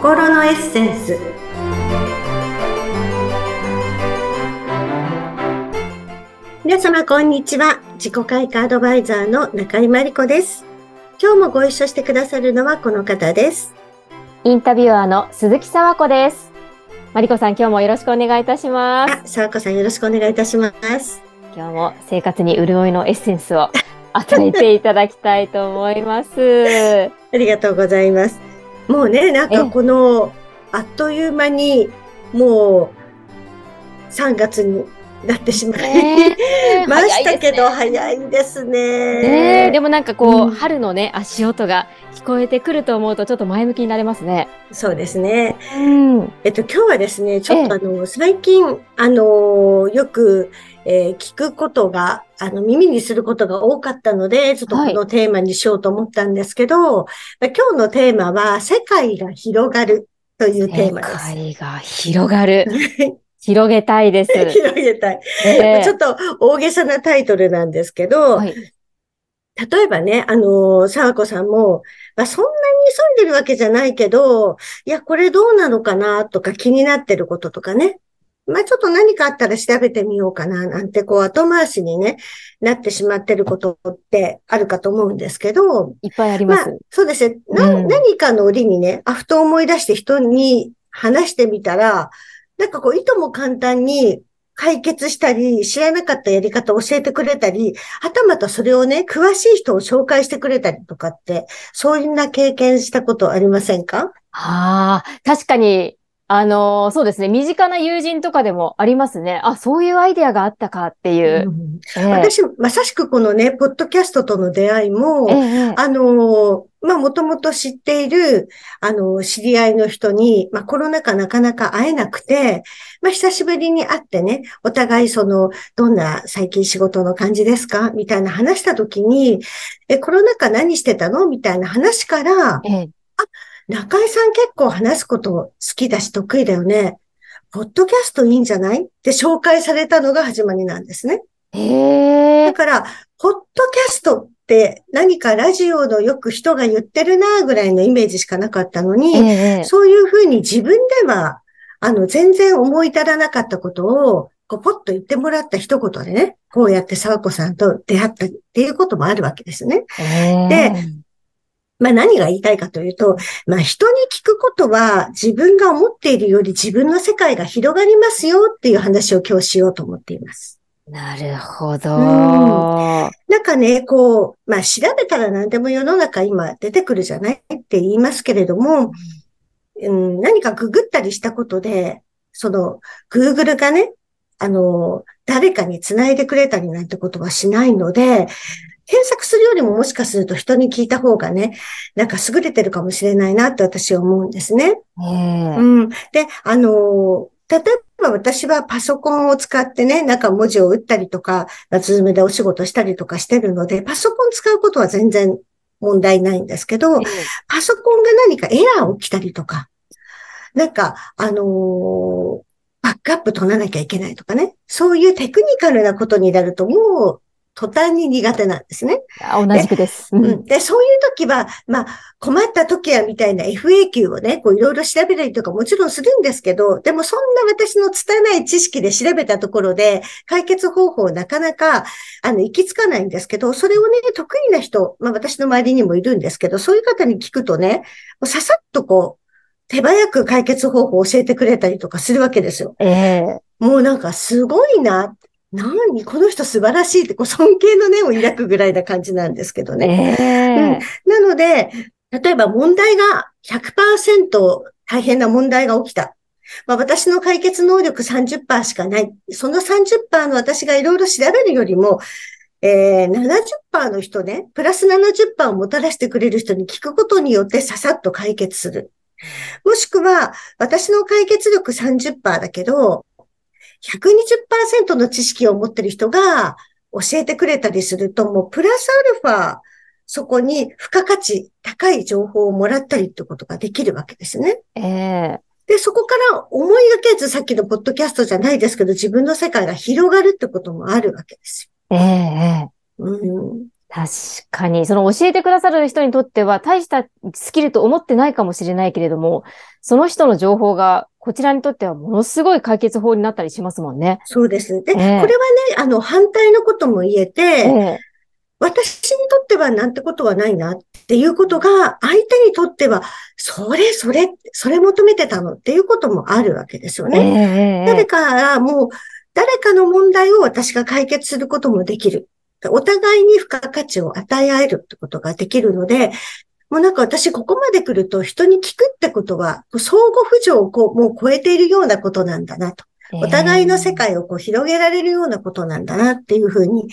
心のエッセンス。皆様こんにちは。自己開花アドバイザーの中井真理子です。今日もご一緒してくださるのはこの方です。インタビュアーの鈴木沢子です。真理子さん今日もよろしくお願いいたします。あ、沢子さんよろしくお願いいたします。今日も生活に潤いのエッセンスを与えていただきたいと思います。ありがとうございます。もうね、なんかこの、あっという間に、もう、3月になってしまい、えー、ましたけど、早いですね。ねでもなんかこう、うん、春のね、足音が聞こえてくると思うと、ちょっと前向きになれますね。そうですね。うん、えっと、今日はですね、ちょっとあの、最近、あの、よく、えー、聞くことが、あの、耳にすることが多かったので、ちょっとこのテーマにしようと思ったんですけど、はい、今日のテーマは、世界が広がるというテーマです。世界が広がる。広げたいです。広げたい、えー、ちょっと大げさなタイトルなんですけど、はい、例えばね、あの、沢子さんも、まあ、そんなに急いでるわけじゃないけど、いや、これどうなのかなとか気になってることとかね。まあ、ちょっと何かあったら調べてみようかな、なんてこう後回しにね、なってしまってることってあるかと思うんですけど。いっぱいあります。まあ、そうですね、うん、何かの折にね、あ、ふと思い出して人に話してみたら、なんかこう、いとも簡単に解決したり、知らなかったやり方を教えてくれたり、はたまたそれをね、詳しい人を紹介してくれたりとかって、そういうな経験したことありませんか？ああ、確かにあのー、そうですね。身近な友人とかでもありますね。あ、そういうアイデアがあったかっていう。うんえー、私、まさしくこのね、ポッドキャストとの出会いも、えー、あのー、まあ、もともと知っている、あの、知り合いの人に、まあ、コロナ禍なかなか会えなくて、まあ、久しぶりに会ってね、お互いその、どんな最近仕事の感じですか？みたいな話したときに、え、コロナ禍何してたの？みたいな話から、えー、あ、中井さん結構話すこと好きだし得意だよね。ポッドキャストいいんじゃない？って紹介されたのが始まりなんですね。へだから、ポッドキャストって何かラジオのよく人が言ってるなぐらいのイメージしかなかったのに、そういうふうに自分では、あの、全然思い至らなかったことを、こう、ポッと言ってもらった一言でね、こうやって沢子さんと出会ったっていうこともあるわけですね。で、まあ何が言いたいかというと、まあ人に聞くことは自分が思っているより自分の世界が広がりますよっていう話を今日しようと思っています。なるほど。うん、なんかね、こう、まあ調べたら何でも世の中今出てくるじゃないって言いますけれども、うん、何かググったりしたことで、その、Google がね、あの、誰かに繋いでくれたりなんてことはしないので、検索するよりももしかすると人に聞いた方がね、なんか優れてるかもしれないなって私は思うんですね。うん。で、あの、例えば私はパソコンを使ってね、なんか文字を打ったりとか、ズームでお仕事したりとかしてるので、パソコン使うことは全然問題ないんですけど、パソコンが何かエラー起きたりとか、なんか、あのー、バックアップ取らなきゃいけないとかね。そういうテクニカルなことになるともう途端に苦手なんですね。同じくです。うん、で、そういう時は、まあ、困った時はみたいな FAQ をね、こういろいろ調べたりとかもちろんするんですけど、でもそんな私の拙い知識で調べたところで、解決方法なかなか、あの、行き着かないんですけど、それをね、得意な人、まあ私の周りにもいるんですけど、そういう方に聞くとね、ささっとこう、手早く解決方法を教えてくれたりとかするわけですよ。ええー、もうなんかすごいな。何？この人素晴らしいってこう尊敬の念を抱くぐらいな感じなんですけどね。えー、うん、なので、例えば問題が100%大変な問題が起きた。まあ、私の解決能力30%しかない。その30%の私がいろいろ調べるよりも、えー、70%の人ね、プラス70%をもたらしてくれる人に聞くことによってささっと解決する。もしくは、私の解決力30%だけど、120%の知識を持ってる人が教えてくれたりすると、もうプラスアルファ、そこに付加価値、高い情報をもらったりってことができるわけですね。ええー、で、そこから思いがけずさっきのポッドキャストじゃないですけど、自分の世界が広がるってこともあるわけですよ。ええー、うん。確かに、その教えてくださる人にとっては大したスキルと思ってないかもしれないけれども、その人の情報がこちらにとってはものすごい解決法になったりしますもんね。そうです。で、ええこれはね、あの、反対のことも言えて、ええ私にとってはなんてことはないなっていうことが、相手にとっては、それ、それ、それ求めてたのっていうこともあるわけですよええね。ええ誰かがもう、誰かの問題を私が解決することもできる。お互いに付加価値を与え合えるってことができるので、もうなんか私ここまで来ると人に聞くってことは、相互扶助をこう、もう超えているようなことなんだなと。お互いの世界をこう広げられるようなことなんだなっていうふうに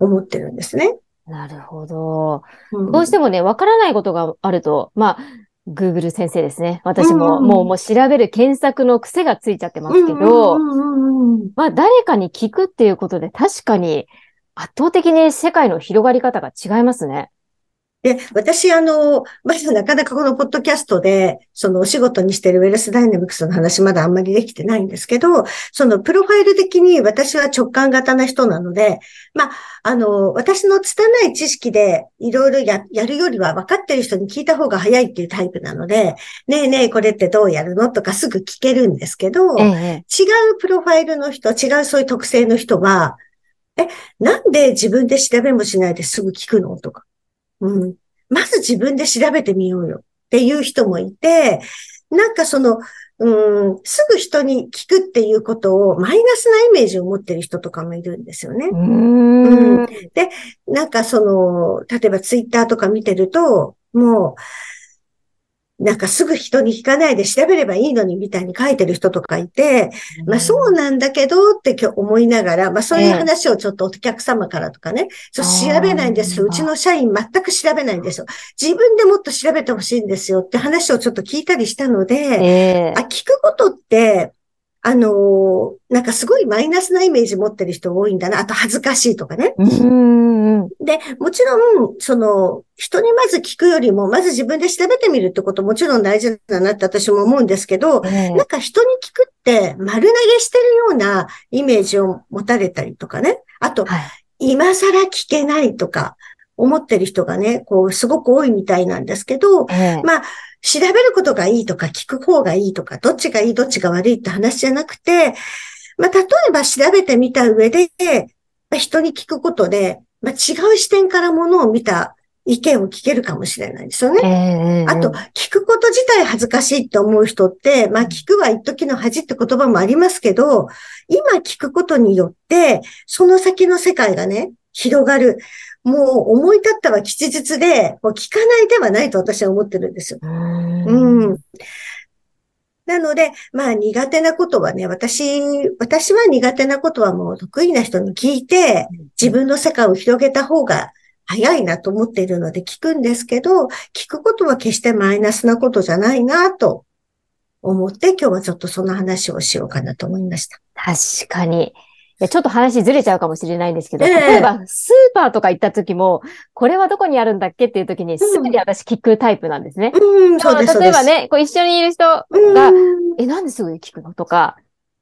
思ってるんですね。なるほど。うんどうしてもね、わからないことがあると、まあ、Google 先生ですね。私も、うんもう、もう調べる検索の癖がついちゃってますけど、まあ、誰かに聞くっていうことで、確かに圧倒的に世界の広がり方が違いますね。で、私、あの、まずなかなかこのポッドキャストで、そのお仕事にしてるウェルスダイナミクスの話まだあんまりできてないんですけど、そのプロファイル的に私は直感型な人なので、まあ、あの、私の拙い知識でいろいろや、やるよりは分かってる人に聞いた方が早いっていうタイプなので、ねえねえ、これってどうやるのとかすぐ聞けるんですけど、ええ。違うプロファイルの人、違うそういう特性の人は、え、なんで自分で調べもしないですぐ聞くのとか。うん。まず自分で調べてみようよっていう人もいて、なんかその、うん、すぐ人に聞くっていうことをマイナスなイメージを持ってる人とかもいるんですよねう。ーん。なんかその、例えばツイッターとか見てると、もう、なんかすぐ人に聞かないで調べればいいのにみたいに書いてる人とかいて、まあそうなんだけどって今日思いながら、まあそういう話をちょっとお客様からとかね、そう調べないんですよ。うちの社員全く調べないんですよ。自分でもっと調べてほしいんですよって話をちょっと聞いたりしたので、ええあ、聞くことって、あのーなんかすごいマイナスなイメージ持ってる人多いんだな。あと恥ずかしいとかね。うーん。で、もちろん、その、人にまず聞くよりも、まず自分で調べてみるってこともちろん大事だなって私も思うんですけど、ええなんか人に聞くって丸投げしてるようなイメージを持たれたりとかね。あと、はい。今更聞けないとか思ってる人がね、こう、すごく多いみたいなんですけど、ええまあ、調べることがいいとか聞く方がいいとか、どっちがいい、どっちが悪いって話じゃなくて、まあ、例えば調べてみた上で、まあ、人に聞くことで、まあ、違う視点からものを見た意見を聞けるかもしれないですよね。ええあと、聞くこと自体恥ずかしいって思う人って、まあ、聞くは一時の恥って言葉もありますけど、今聞くことによって、その先の世界がね、広がる。もう思い立ったは吉日で、もう聞かないではないと私は思ってるんですよ。うーんうん。なので、まあ苦手なことはね、私、私は苦手なことはもう得意な人に聞いて、自分の世界を広げた方が早いなと思っているので聞くんですけど、聞くことは決してマイナスなことじゃないなと思って今日はちょっとその話をしようかなと思いました。確かに。ちょっと話ずれちゃうかもしれないんですけど、ええ例えばスーパーとか行った時も、これはどこにあるんだっけっていう時にすぐに私聞くタイプなんですね。うん、そう。例えばね、こう一緒にいる人が、うん、え、なんですぐに聞くのとか、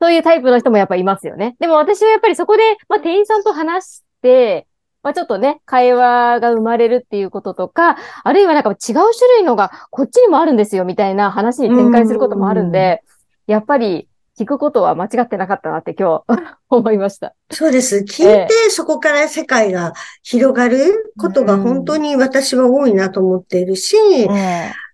そういうタイプの人もやっぱいますよね。でも私はやっぱりそこで、まあ店員さんと話して、まあちょっとね、会話が生まれるっていうこととか、あるいはなんか違う種類のがこっちにもあるんですよみたいな話に展開することもあるんで、やっぱり聞くことは間違ってなかったなって今日 思いました。そうです。聞いえて、そこから世界が広がることが本当に私は多いなと思っているし、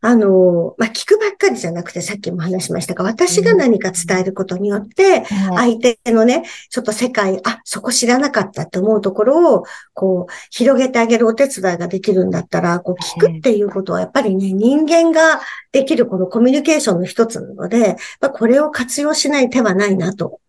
あの、まあ、聞くばっかりじゃなくて、さっきも話しましたが、私が何か伝えることによって、相手のね、ちょっと世界、あ、そこ知らなかったって思うところを、こう、広げてあげるお手伝いができるんだったら、こう、聞くっていうことは、やっぱりね、人間ができるこのコミュニケーションの一つなので、まあ、これを活用しない手はないなと。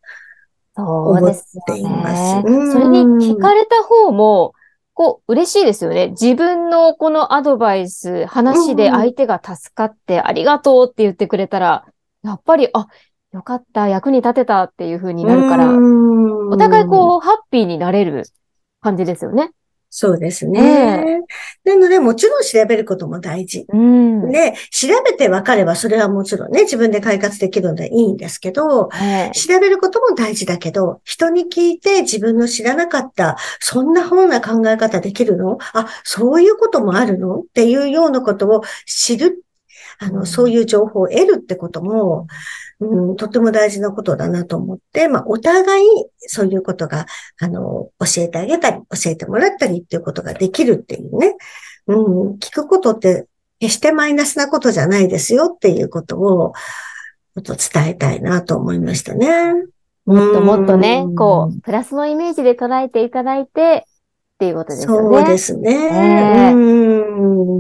そうですよ思っていまねす。うんそれに聞かれた方も、こう、嬉しいですよね。自分のこのアドバイス、話で相手が助かってありがとうって言ってくれたら、やっぱり、あ、よかった、役に立てたっていう風になるから、おお互いこう、ハッピーになれる感じですよね。そうですね。なので、もちろん調べることも大事。うん。で、調べて分かれば、それはもちろんね、自分で解決できるのでいいんですけど、はい調べることも大事だけど、人に聞いて自分の知らなかった、そんな風な考え方できるの？あ、そういうこともあるの？っていうようなことを知る、あの、うんそういう情報を得るってことも、うん、とても大事なことだなと思って、まあ、お互い、そういうことが、あの、教えてあげたり、教えてもらったりっていうことができるっていうね。うん、聞くことって、決してマイナスなことじゃないですよっていうことを、ちょっと伝えたいなと思いましたね。もっともっとねうん、こう、プラスのイメージで捉えていただいて、っていうことですよね。そうですね。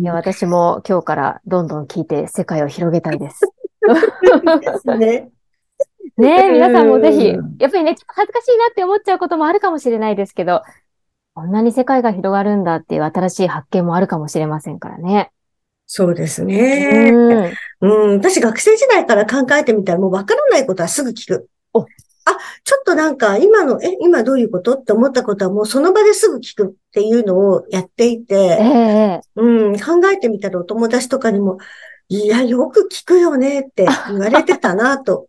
いや、私も今日からどんどん聞いて世界を広げたいです。ですね。ねえ、皆さんもぜひうん、やっぱりね、ちょっと恥ずかしいなって思っちゃうこともあるかもしれないですけど、こんなに世界が広がるんだっていう新しい発見もあるかもしれませんからね。そうですね。うん。うん、私学生時代から考えてみたらもう分からないことはすぐ聞く。おあ、ちょっとなんか今の、え、今どういうことって思ったことはもうその場ですぐ聞くっていうのをやっていえて、えうん、考えてみたらお友達とかにも、いや、よく聞くよねって言われてたなと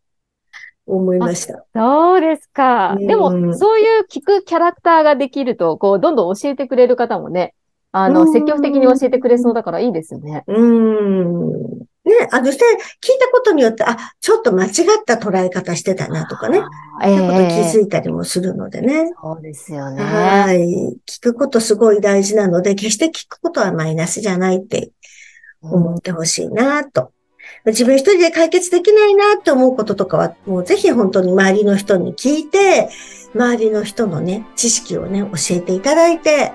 思いました。そうですか。うんでも、そういう聞くキャラクターができると、こう、どんどん教えてくれる方もね、あの、うん積極的に教えてくれそうだからいいですよね。うん。ね、あの、して、聞いたことによって、あ、ちょっと間違った捉え方してたなとかね。あー。こと気ええづいたりもするのでね。そうですよね。はい。聞くことすごい大事なので、決して聞くことはマイナスじゃないって思ってほしいなと。自分一人で解決できないなって思うこととかは、もうぜひ本当に周りの人に聞いて、周りの人のね、知識をね、教えていただいて、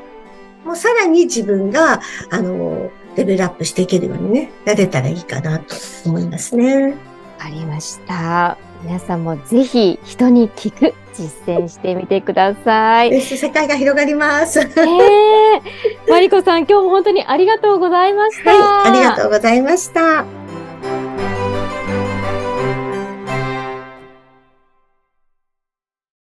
もうさらに自分が、あの、レベルアップしていけるようにね、なれたらいいかなと思いますね。わかりました。皆さんもぜひ人に聞く実践してみてください。世界が広がります。はええマリコさん、今日も本当にありがとうございました。い、ありがとうございました。